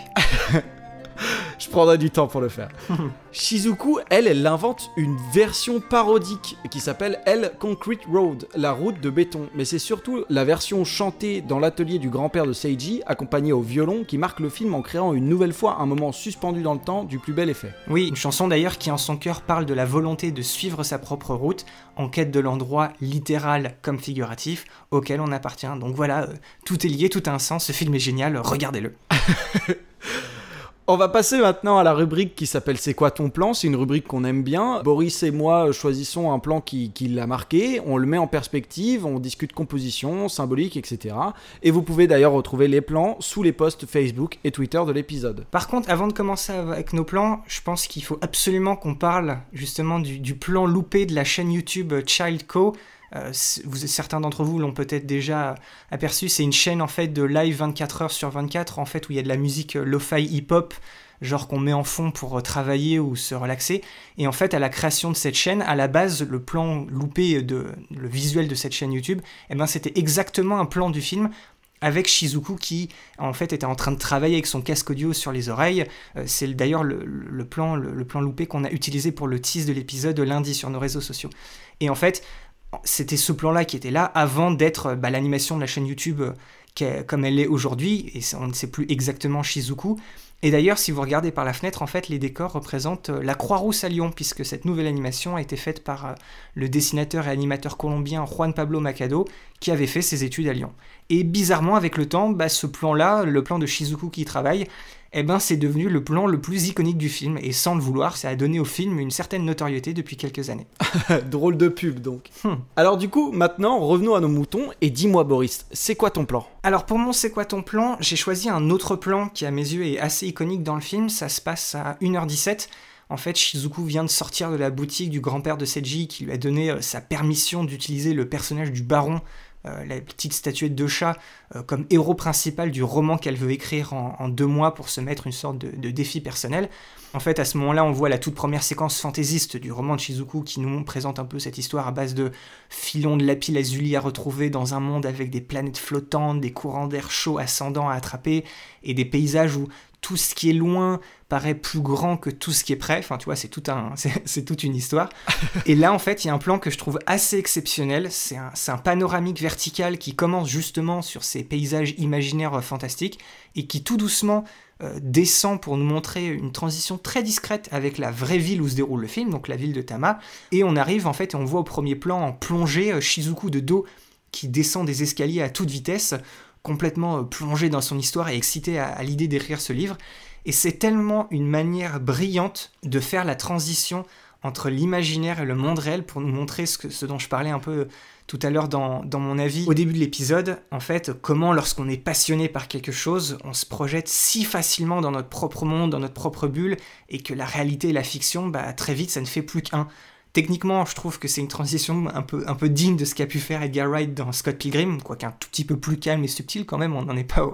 Je prendrai du temps pour le faire. Shizuku, elle, elle invente une version parodique qui s'appelle Elle Concrete Road, la route de béton. Mais c'est surtout la version chantée dans l'atelier du grand-père de Seiji, accompagnée au violon, qui marque le film en créant une nouvelle fois un moment suspendu dans le temps du plus bel effet. Oui, une chanson d'ailleurs qui en son cœur parle de la volonté de suivre sa propre route, en quête de l'endroit littéral comme figuratif auquel on appartient. Donc voilà, euh, tout est lié, tout a un sens, ce film est génial, regardez-le. On va passer maintenant à la rubrique qui s'appelle C'est quoi ton plan? C'est une rubrique qu'on aime bien. Boris et moi choisissons un plan qui, qui l'a marqué, on le met en perspective, on discute composition, symbolique, etc. Et vous pouvez d'ailleurs retrouver les plans sous les posts Facebook et Twitter de l'épisode. Par contre, avant de commencer avec nos plans, je pense qu'il faut absolument qu'on parle justement du, du plan loupé de la chaîne YouTube Child Co. Euh, vous, certains d'entre vous l'ont peut-être déjà aperçu, c'est une chaîne en fait de live 24 heures sur 24 en fait où il y a de la musique lo-fi hip-hop genre qu'on met en fond pour travailler ou se relaxer. Et en fait, à la création de cette chaîne, à la base, le plan loupé de le visuel de cette chaîne YouTube, eh ben c'était exactement un plan du film avec Shizuku qui en fait était en train de travailler avec son casque audio sur les oreilles. Euh, c'est d'ailleurs le, le, plan, le, plan loupé qu'on a utilisé pour le tease de l'épisode lundi sur nos réseaux sociaux. Et en fait, c'était ce plan-là qui était là avant d'être bah, l'animation de la chaîne YouTube comme elle est aujourd'hui, et on ne sait plus exactement Shizuku. Et d'ailleurs, si vous regardez par la fenêtre, en fait, les décors représentent euh, la Croix-Rousse à Lyon, puisque cette nouvelle animation a été faite par euh, le dessinateur et animateur colombien Juan Pablo Macado, qui avait fait ses études à Lyon. Et bizarrement, avec le temps, bah, ce plan-là, le plan de Shizuku qui travaille, eh ben c'est devenu le plan le plus iconique du film, et sans le vouloir, ça a donné au film une certaine notoriété depuis quelques années. Drôle de pub donc. Hmm. Alors du coup, maintenant, revenons à nos moutons, et dis-moi Boris, c'est quoi ton plan? Alors pour mon c'est quoi ton plan, j'ai choisi un autre plan qui à mes yeux est assez iconique dans le film, ça se passe à 1h17. En fait, Shizuku vient de sortir de la boutique du grand-père de Seiji qui lui a donné euh, sa permission d'utiliser le personnage du baron euh, la petite statuette de chat euh, comme héros principal du roman qu'elle veut écrire en, deux mois pour se mettre une sorte de, défi personnel. En fait, à ce moment-là, on voit la toute première séquence fantaisiste du roman de Shizuku qui nous présente un peu cette histoire à base de filons de lapis lazuli à retrouver dans un monde avec des planètes flottantes, des courants d'air chaud ascendants à attraper et des paysages où tout ce qui est loin paraît plus grand que tout ce qui est près. Enfin, tu vois, c'est tout un, c'est toute une histoire. Et là, en fait, il y a un plan que je trouve assez exceptionnel. C'est un, panoramique vertical qui commence justement sur ces paysages imaginaires euh, fantastiques et qui tout doucement euh, descend pour nous montrer une transition très discrète avec la vraie ville où se déroule le film, donc la ville de Tama. Et on arrive en fait et on voit au premier plan en plongée euh, Shizuku de dos qui descend des escaliers à toute vitesse complètement plongé dans son histoire et excité à, l'idée d'écrire ce livre. Et c'est tellement une manière brillante de faire la transition entre l'imaginaire et le monde réel pour nous montrer ce, dont je parlais un peu tout à l'heure dans, dans, mon avis au début de l'épisode, en fait, comment lorsqu'on est passionné par quelque chose, on se projette si facilement dans notre propre monde, dans notre propre bulle, et que la réalité et la fiction, bah, très vite, ça ne fait plus qu'un. Techniquement, je trouve que c'est une transition un peu, un peu digne de ce qu'a pu faire Edgar Wright dans Scott Pilgrim, quoique un tout petit peu plus calme et subtil quand même, on n'en est pas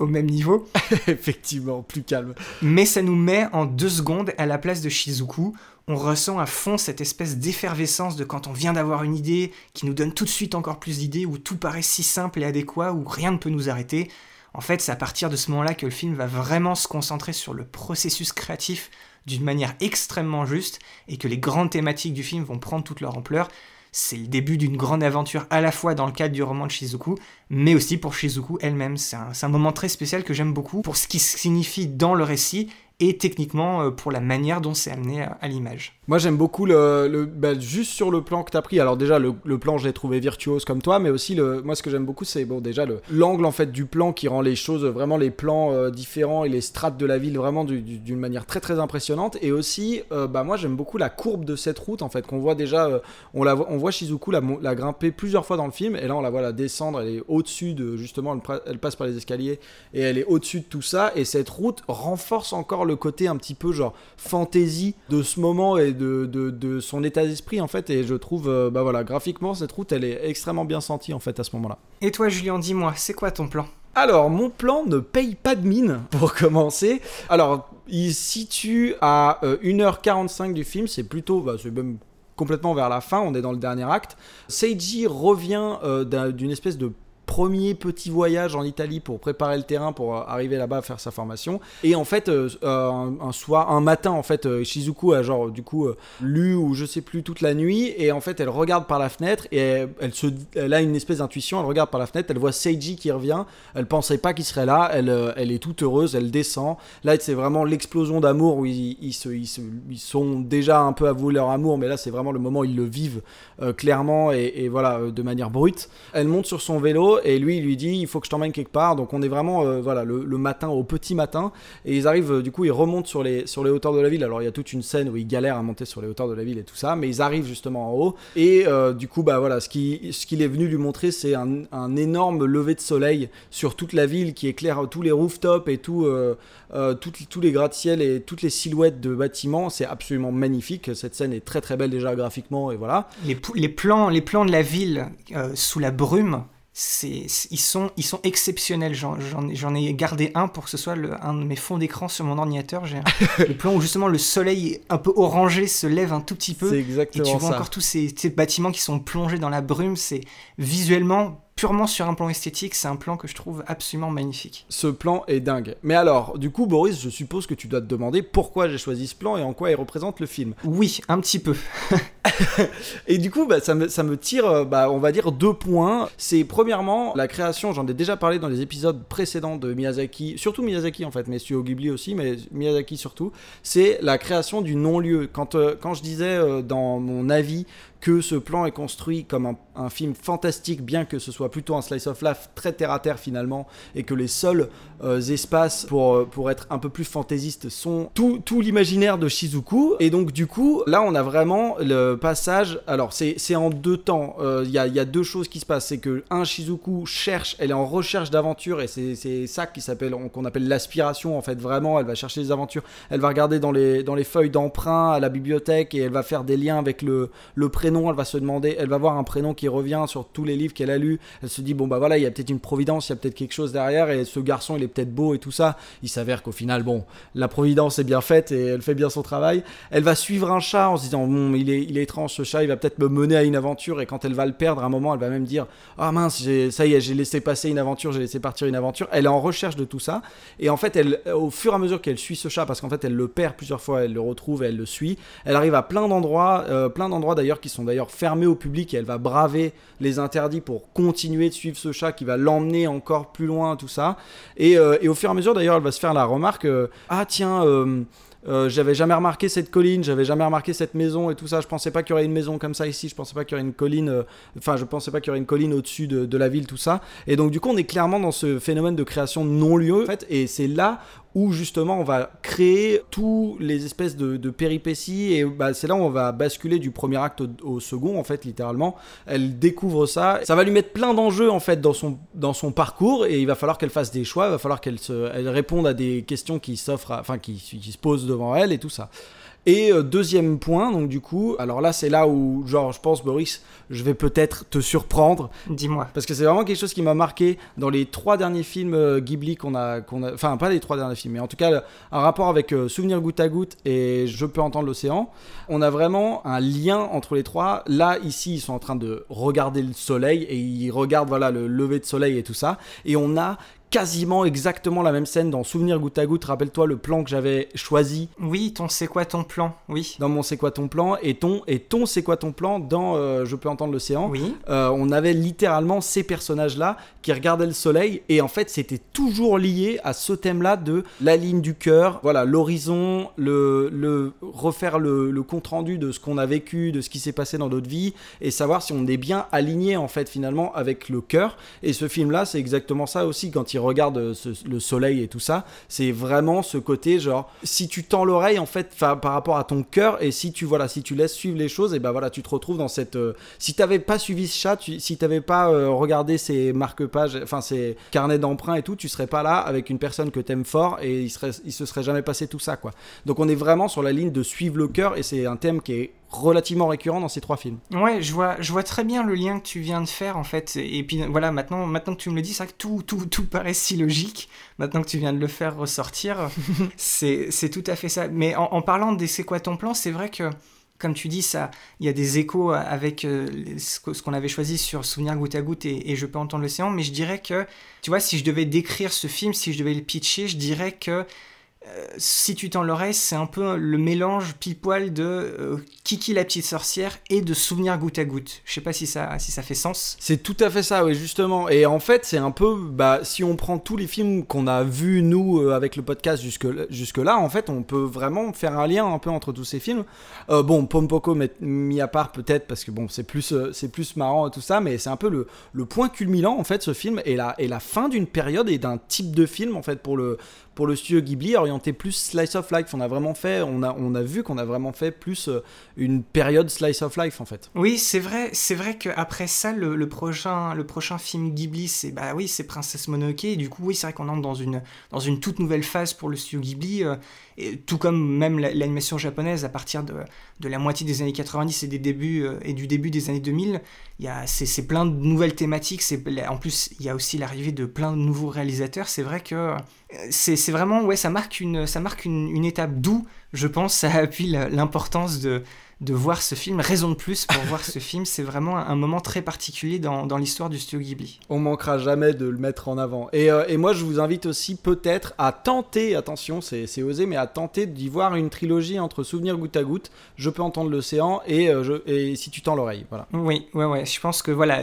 au, même niveau. Effectivement, plus calme. Mais ça nous met en deux secondes à la place de Shizuku. On ressent à fond cette espèce d'effervescence de quand on vient d'avoir une idée, qui nous donne tout de suite encore plus d'idées, où tout paraît si simple et adéquat, où rien ne peut nous arrêter. En fait, c'est à partir de ce moment-là que le film va vraiment se concentrer sur le processus créatif d'une manière extrêmement juste et que les grandes thématiques du film vont prendre toute leur ampleur. C'est le début d'une grande aventure à la fois dans le cadre du roman de Shizuku, mais aussi pour Shizuku elle-même. C'est un, moment très spécial que j'aime beaucoup pour ce qui signifie dans le récit et techniquement euh, pour la manière dont c'est amené à, l'image. Moi j'aime beaucoup le, bah, juste sur le plan que tu as pris. Alors déjà le, plan je l'ai trouvé virtuose comme toi, mais aussi le, moi ce que j'aime beaucoup c'est bon déjà l'angle en fait du plan qui rend les choses vraiment les plans euh, différents et les strates de la ville vraiment d'une manière très très impressionnante. Et aussi euh, bah moi j'aime beaucoup la courbe de cette route en fait qu'on voit déjà on la on voit Shizuku la, la, grimper plusieurs fois dans le film et là on la voit la descendre. Elle est au-dessus de justement elle, elle passe par les escaliers et elle est au-dessus de tout ça et cette route renforce encore le côté un petit peu genre fantaisie de ce moment et de, de, son état d'esprit en fait. Et je trouve, euh, bah voilà, graphiquement, cette route, elle est extrêmement bien sentie en fait à ce moment-là. Et toi, Julien, dis-moi, c'est quoi ton plan? Alors, mon plan ne paye pas de mine, pour commencer. Alors, il situe à 1h45 euh, du film, c'est plutôt, bah, c'est même complètement vers la fin, on est dans le dernier acte. Seiji revient euh, d'une espèce de premier petit voyage en Italie pour préparer le terrain pour euh, arriver là-bas à faire sa formation. Et en fait, euh, euh, un, soir, un matin, en fait, Shizuku a genre du coup lu ou je sais plus toute la nuit et en fait, elle regarde par la fenêtre et elle, se, elle a une espèce d'intuition. Elle regarde par la fenêtre, elle voit Seiji qui revient. Elle pensait pas qu'il serait là. Elle, elle est toute heureuse. Elle descend. Là, c'est vraiment l'explosion d'amour où ils, se, ils, sont déjà un peu avoués leur amour, mais là, c'est vraiment le moment où ils le vivent clairement et, et voilà de manière brute. Elle monte sur son vélo et lui il lui dit il faut que je t'emmène quelque part. Donc on est vraiment euh, voilà le, matin au petit matin. Et ils arrivent euh, du coup ils remontent sur les sur les hauteurs de la ville. Alors il y a toute une scène où ils galèrent à monter sur les hauteurs de la ville et tout ça mais ils arrivent justement en haut. Et euh, du coup bah voilà ce qui ce qu'il est venu lui montrer c'est un, énorme lever de soleil sur toute la ville qui éclaire tous les rooftops et tout, tous les gratte-ciel et toutes les silhouettes de bâtiments. C'est absolument magnifique. Cette scène est très très belle déjà graphiquement et voilà. Les plans les plans de la ville sous la brume c'est, ils, sont, ils sont exceptionnels. J'en, j'en, ai gardé un pour que ce soit le, un de mes fonds d'écran sur mon ordinateur. J'ai le plan où justement le soleil un peu orangé se lève un tout petit peu. C'est exactement Et tu vois encore tous ces, ces, bâtiments qui sont plongés dans la brume. C'est visuellement purement sur un plan esthétique, c'est un plan que je trouve absolument magnifique. Ce plan est dingue. Mais alors, du coup, Boris, je suppose que tu dois te demander pourquoi j'ai choisi ce plan et en quoi il représente le film. Oui, un petit peu. et du coup, bah, ça, me, ça me tire, euh, bah, on va dire, deux points. C'est premièrement la création, j'en ai déjà parlé dans les épisodes précédents de Miyazaki, surtout Miyazaki en fait, mais Studio Ghibli aussi, mais Miyazaki surtout, c'est la création du non-lieu. Quand, euh, quand je disais euh, dans mon avis que ce plan est construit comme un, film fantastique, bien que ce soit plutôt un slice of life très terre à terre finalement, et que les seuls euh, espaces pour, euh, pour être un peu plus fantaisiste sont tout, tout l'imaginaire de Shizuku. Et donc du coup, là on a vraiment le passage, alors c'est en deux temps, il euh, y, a, y, a, deux choses qui se passent, c'est que un Shizuku cherche, elle est en recherche d'aventure, et c'est ça qu'on appelle l'aspiration en fait, vraiment, elle va chercher des aventures, elle va regarder dans les, dans les feuilles d'emprunt à la bibliothèque, et elle va faire des liens avec le, le prénom elle va se demander, elle va voir un prénom qui revient sur tous les livres qu'elle a lus. Elle se dit, bon bah voilà, il y a peut-être une providence, il y a peut-être quelque chose derrière, et ce garçon, il est peut-être beau et tout ça. Il s'avère qu'au final, bon, la providence est bien faite et elle fait bien son travail. Elle va suivre un chat en se disant, bon, il est, il est étrange ce chat, il va peut-être me mener à une aventure, et quand elle va le perdre, à un moment, elle va même dire, ah mince, ça y est, j'ai laissé passer une aventure, j'ai laissé partir une aventure. Elle est en recherche de tout ça, et en fait, au fur et à mesure qu'elle suit ce chat, parce qu'en fait, elle le perd plusieurs fois, elle le retrouve, elle le suit, elle arrive à plein d'endroits, euh, plein d'endroits d'ailleurs qui sont d'ailleurs fermés au public et elle va braver les interdits pour continuer de suivre ce chat qui va l'emmener encore plus loin, tout ça. Et, euh, au fur et à mesure, d'ailleurs, elle va se faire la remarque euh, Ah, tiens. Euh, j'avais jamais remarqué cette colline, j'avais jamais remarqué cette maison et tout ça. Je pensais pas qu'il y aurait une maison comme ça ici. Je pensais pas qu'il y aurait une colline. Enfin, je pensais pas qu'il y aurait une colline au-dessus de, de, la ville, tout ça. Et donc, du coup, on est clairement dans ce phénomène de création non-lieu. En fait, et c'est là où justement on va créer tous les espèces de, péripéties et bah, c'est là où on va basculer du premier acte au, second en fait littéralement. Elle découvre ça. Ça va lui mettre plein d'enjeux en fait dans son, parcours et il va falloir qu'elle fasse des choix il va falloir qu'elle réponde à des questions qui s'offrent enfin qui se posent devant elle et tout ça et euh, deuxième point, donc du coup, alors là c'est là où, genre, je pense, Boris, je vais peut-être te surprendre. Dis-moi. Parce que c'est vraiment quelque chose qui m'a marqué dans les trois derniers films euh, Ghibli qu'on a, qu'on a, enfin pas les trois derniers films, mais en tout cas un rapport avec euh, Souvenir goutte à goutte et Je peux entendre l'océan. On a vraiment un lien entre les trois. Là, ici, ils sont en train de regarder le soleil et ils regardent voilà le lever de soleil et tout ça. Et on a quasiment exactement la même scène dans Souvenir goutte à goutte. Rappelle-toi le plan que j'avais choisi. Oui, ton c'est quoi ton plan? Oui. Dans mon c'est quoi ton plan et ton et ton c'est quoi ton plan dans euh, Je peux entendre l'océan. Oui. Euh, on avait littéralement ces personnages là qui regardaient le soleil et en fait c'était toujours lié à ce thème-là de la ligne du cœur, voilà l'horizon, le, le refaire le, le compte rendu de ce qu'on a vécu, de ce qui s'est passé dans notre vie et savoir si on est bien aligné en fait finalement avec le cœur. Et ce film-là c'est exactement ça aussi quand il regarde ce, le soleil et tout ça, c'est vraiment ce côté genre si tu tends l'oreille en fait par rapport à ton cœur et si tu voilà si tu laisses suivre les choses et ben voilà tu te retrouves dans cette euh, si t'avais pas suivi ce chat, tu, si t'avais pas euh, regardé ces marque-pages, enfin ces carnets d'emprunt et tout, tu serais pas là avec une personne que t'aimes fort et il serait il se serait jamais passé tout ça quoi. Donc on est vraiment sur la ligne de suivre le cœur et c'est un thème qui est relativement récurrent dans ces trois films. Ouais, je vois, je vois très bien le lien que tu viens de faire en fait. Et puis voilà, maintenant, maintenant que tu me le dis, c'est vrai que tout, tout, tout paraît si logique. Maintenant que tu viens de le faire ressortir, c'est tout à fait ça. Mais en, en parlant des c'est quoi ton plan, c'est vrai que comme tu dis, ça, il y a des échos avec euh, ce qu'on avait choisi sur Souvenir goutte à goutte et, et Je peux entendre l'océan, mais je dirais que, tu vois, si je devais décrire ce film, si je devais le pitcher, je dirais que si tu tends l'oreille, c'est un peu le mélange pile poil de euh, Kiki la petite sorcière et de Souvenir goutte à goutte. Je sais pas si ça, si ça fait sens. C'est tout à fait ça, oui, justement. Et en fait, c'est un peu, bah, si on prend tous les films qu'on a vus, nous, euh, avec le podcast jusque, jusque en fait, on peut vraiment faire un lien un peu entre tous ces films. Euh, bon, Pompoko mis à part peut-être, parce que bon, c'est plus, c'est plus marrant tout ça, mais c'est un peu le, le point culminant, en fait, ce film, et la, et la fin d'une période et d'un type de film, en fait, pour le, pour le studio Ghibli, orienté plus slice of life. On a vraiment fait, on a, on a vu qu'on a vraiment fait plus euh, une période slice of life en fait. Oui, c'est vrai, c'est vrai qu'après ça, le, prochain, le prochain film Ghibli, c'est bah oui, c'est Princesse Mononoke. Et du coup, oui, c'est vrai qu'on entre dans une, dans une toute nouvelle phase pour le studio Ghibli. Euh, tout comme même l'animation japonaise à partir de, la moitié des années 90 et, des débuts, euh, et du début des années 2000, c'est plein de nouvelles thématiques. En plus, il y a aussi l'arrivée de plein de nouveaux réalisateurs. C'est vrai que c'est c'est vraiment, ouais, ça marque une, ça marque une, une étape d'où, je pense, ça appuie l'importance de, de voir ce film. Raison de plus pour voir ce film, c'est vraiment un, un moment très particulier dans, dans l'histoire du studio Ghibli. On manquera jamais de le mettre en avant. Et, euh, et moi, je vous invite aussi peut-être à tenter, attention, c'est osé, mais à tenter d'y voir une trilogie entre Souvenir goutte à goutte, Je peux entendre l'océan et, euh, je- et Si tu tends l'oreille. Voilà. Oui, ouais, ouais. Je pense que voilà,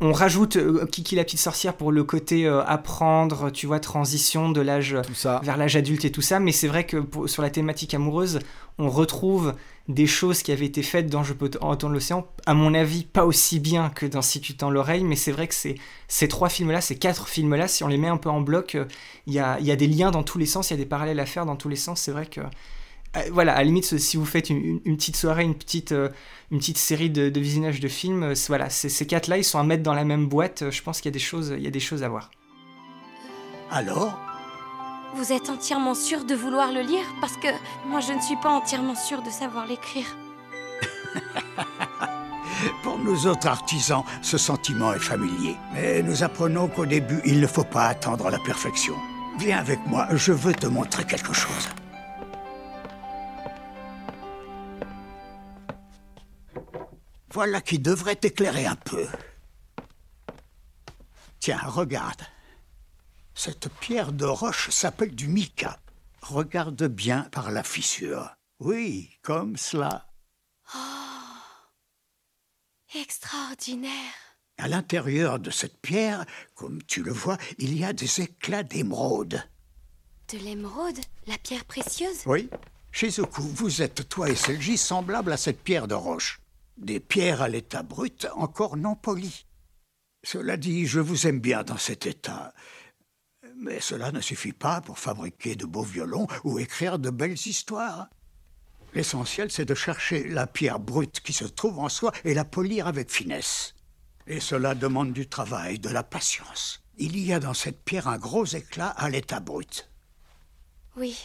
on rajoute euh, Kiki la petite sorcière pour le côté euh, apprendre, tu vois, transition de l'âge vers l'âge adulte et tout ça. Mais c'est vrai que pour- sur la thématique amoureuse, on retrouve des choses qui avaient été faites dans Je peux entendre l'océan. À mon avis, pas aussi bien que dans Si tu tends l'oreille, mais c'est vrai que ces trois films-là, ces quatre films-là, si on les met un peu en bloc, euh, il y, a, y a des liens dans tous les sens, il y a des parallèles à faire dans tous les sens. C'est vrai que euh, voilà, à la limite, si vous faites une, petite soirée, une petite, euh, une petite série de, de visionnage de films, voilà, ces quatre-là, ils sont à mettre dans la même boîte. Je pense qu'il y a des choses, il y a des choses à voir. Alors? Vous êtes entièrement sûr de vouloir le lire Parce que moi, je ne suis pas entièrement sûre de savoir l'écrire. Pour nous autres artisans, ce sentiment est familier. Mais nous apprenons qu'au début, il ne faut pas attendre la perfection. Viens avec moi, je veux te montrer quelque chose. Voilà qui devrait t'éclairer un peu. Tiens, regarde. Cette pierre de roche s'appelle du mica. Regarde bien par la fissure. Oui, comme cela. Extraordinaire. À l'intérieur de cette pierre, comme tu le vois, il y a des éclats d'émeraude. De l'émeraude La pierre précieuse? Oui. Shizuku, vous êtes, toi et Selji, semblables à cette pierre de roche. Des pierres à l'état brut, encore non polies. Cela dit, je vous aime bien dans cet état. Mais cela ne suffit pas pour fabriquer de beaux violons ou écrire de belles histoires. L'essentiel, c'est de chercher la pierre brute qui se trouve en soi et la polir avec finesse. Et cela demande du travail, de la patience. Il y a dans cette pierre un gros éclat à l'état brut. Oui.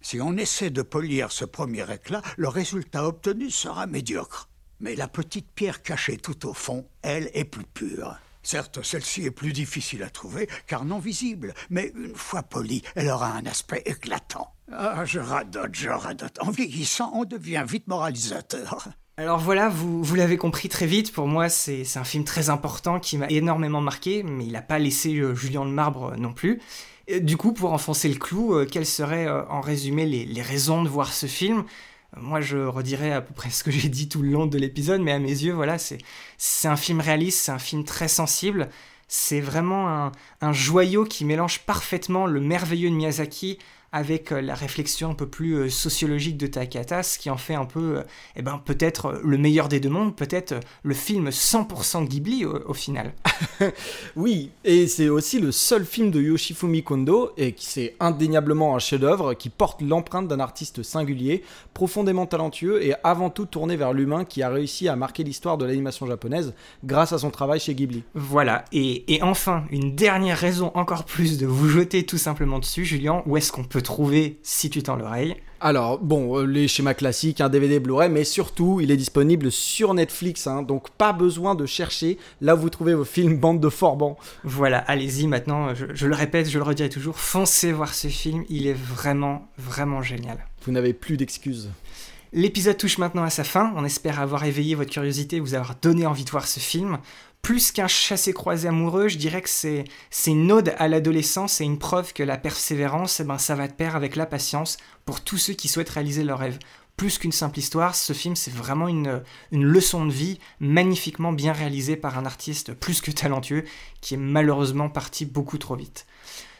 Si on essaie de polir ce premier éclat, le résultat obtenu sera médiocre. Mais la petite pierre cachée tout au fond, elle, est plus pure. Certes, celle-ci est plus difficile à trouver, car non visible, mais une fois polie, elle aura un aspect éclatant. Ah, je radote, je radote. En vieillissant, on devient vite moralisateur. Alors voilà, vous, l'avez compris très vite, pour moi c'est un film très important qui m'a énormément marqué, mais il n'a pas laissé euh, Julien le marbre euh, non plus. Du coup, pour enfoncer le clou, euh, quelles seraient en résumé les, raisons de voir ce film? Moi je redirais à peu près ce que j'ai dit tout le long de l'épisode, mais à mes yeux, voilà, c'est c'est un film réaliste, c'est un film très sensible, c'est vraiment un, un joyau qui mélange parfaitement le merveilleux de Miyazaki avec euh, la réflexion un peu plus euh, sociologique de Takahata, ce qui en fait un peu, euh, eh ben, peut-être le meilleur des deux mondes, peut-être le film 100% Ghibli au, au final. Oui, et c'est aussi le seul film de Yoshifumi Kondo, et qui c'est indéniablement un chef-d'œuvre, qui porte l'empreinte d'un artiste singulier, profondément talentueux et avant tout tourné vers l'humain qui a réussi à marquer l'histoire de l'animation japonaise grâce à son travail chez Ghibli. Voilà, et, et enfin, une dernière raison encore plus de vous jeter tout simplement dessus, Julien, où est-ce qu'on peut trouver Si tu tends l'oreille Alors, bon, euh, les schémas classiques, un DVD Blu-ray, mais surtout, il est disponible sur Netflix, hein, donc pas besoin de chercher là où vous trouvez vos films bande de forbans. Voilà, allez-y maintenant, je, je le répète, je le redirai toujours, foncez voir ce film, il est vraiment, vraiment génial. Vous n'avez plus d'excuses. L'épisode touche maintenant à sa fin. On espère avoir éveillé votre curiosité et vous avoir donné envie de voir ce film. Plus qu'un chassé-croisé amoureux, je dirais que c'est une ode à l'adolescence et une preuve que la persévérance, eh ben, ça va de pair avec la patience pour tous ceux qui souhaitent réaliser leurs rêves. Plus qu'une simple histoire, ce film c'est vraiment une leçon de vie magnifiquement bien réalisée par un artiste plus que talentueux qui est malheureusement parti beaucoup trop vite.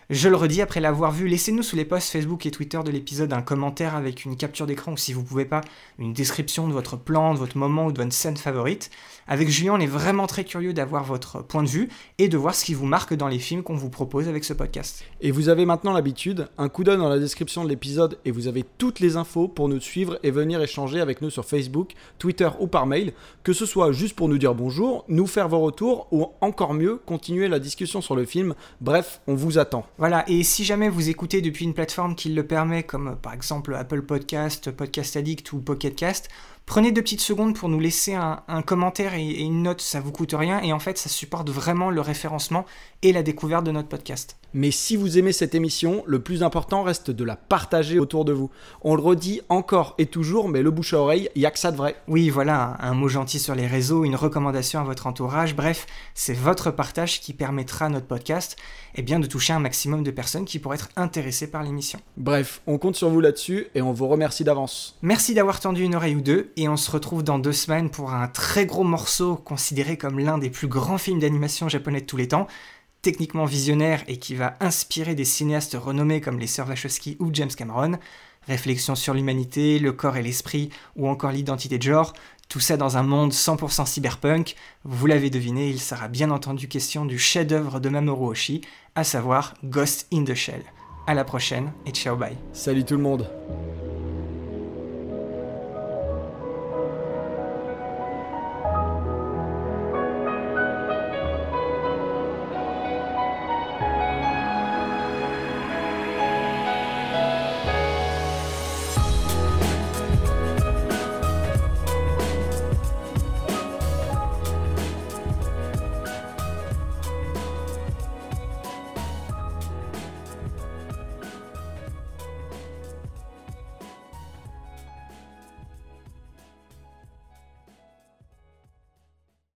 Je le redis, après l'avoir vu, laissez-nous sous les posts Facebook et Twitter de l'épisode un commentaire avec une capture d'écran ou si vous pouvez pas, une description de votre plan, de votre moment ou de votre scène favorite. Avec Julien, on est vraiment très curieux d'avoir votre point de vue et de voir ce qui vous marque dans les films qu'on vous propose avec ce podcast. Et vous avez maintenant l'habitude, un coup d'œil dans la description de l'épisode et vous avez toutes les infos pour nous suivre et venir échanger avec nous sur Facebook, Twitter ou par mail, que ce soit juste pour nous dire bonjour, nous faire vos retours ou encore mieux, continuer la discussion sur le film. Bref, on vous attend. Voilà, et si jamais vous écoutez depuis une plateforme qui le permet, comme euh, par exemple Apple Podcast, Podcast Addict ou Pocket Cast, Prenez deux petites secondes pour nous laisser un, commentaire et, et, une note, ça vous coûte rien et en fait ça supporte vraiment le référencement et la découverte de notre podcast. Mais si vous aimez cette émission, le plus important reste de la partager autour de vous. On le redit encore et toujours, mais le bouche à oreille, il n'y a que ça de vrai. Oui, voilà, un mot gentil sur les réseaux, une recommandation à votre entourage, bref, c'est votre partage qui permettra à notre podcast eh bien, de toucher un maximum de personnes qui pourraient être intéressées par l'émission. Bref, on compte sur vous là-dessus et on vous remercie d'avance. Merci d'avoir tendu une oreille ou deux et on se retrouve dans deux semaines pour un très gros morceau considéré comme l'un des plus grands films d'animation japonais de tous les temps techniquement visionnaire et qui va inspirer des cinéastes renommés comme les sœurs Wachowski ou James Cameron. Réflexion sur l'humanité, le corps et l'esprit, ou encore l'identité de genre, tout ça dans un monde 100% cyberpunk. Vous l'avez deviné, il sera bien entendu question du chef-d'œuvre de Mamoru Oshii, à savoir Ghost in the Shell. À la prochaine et ciao bye. Salut tout le monde.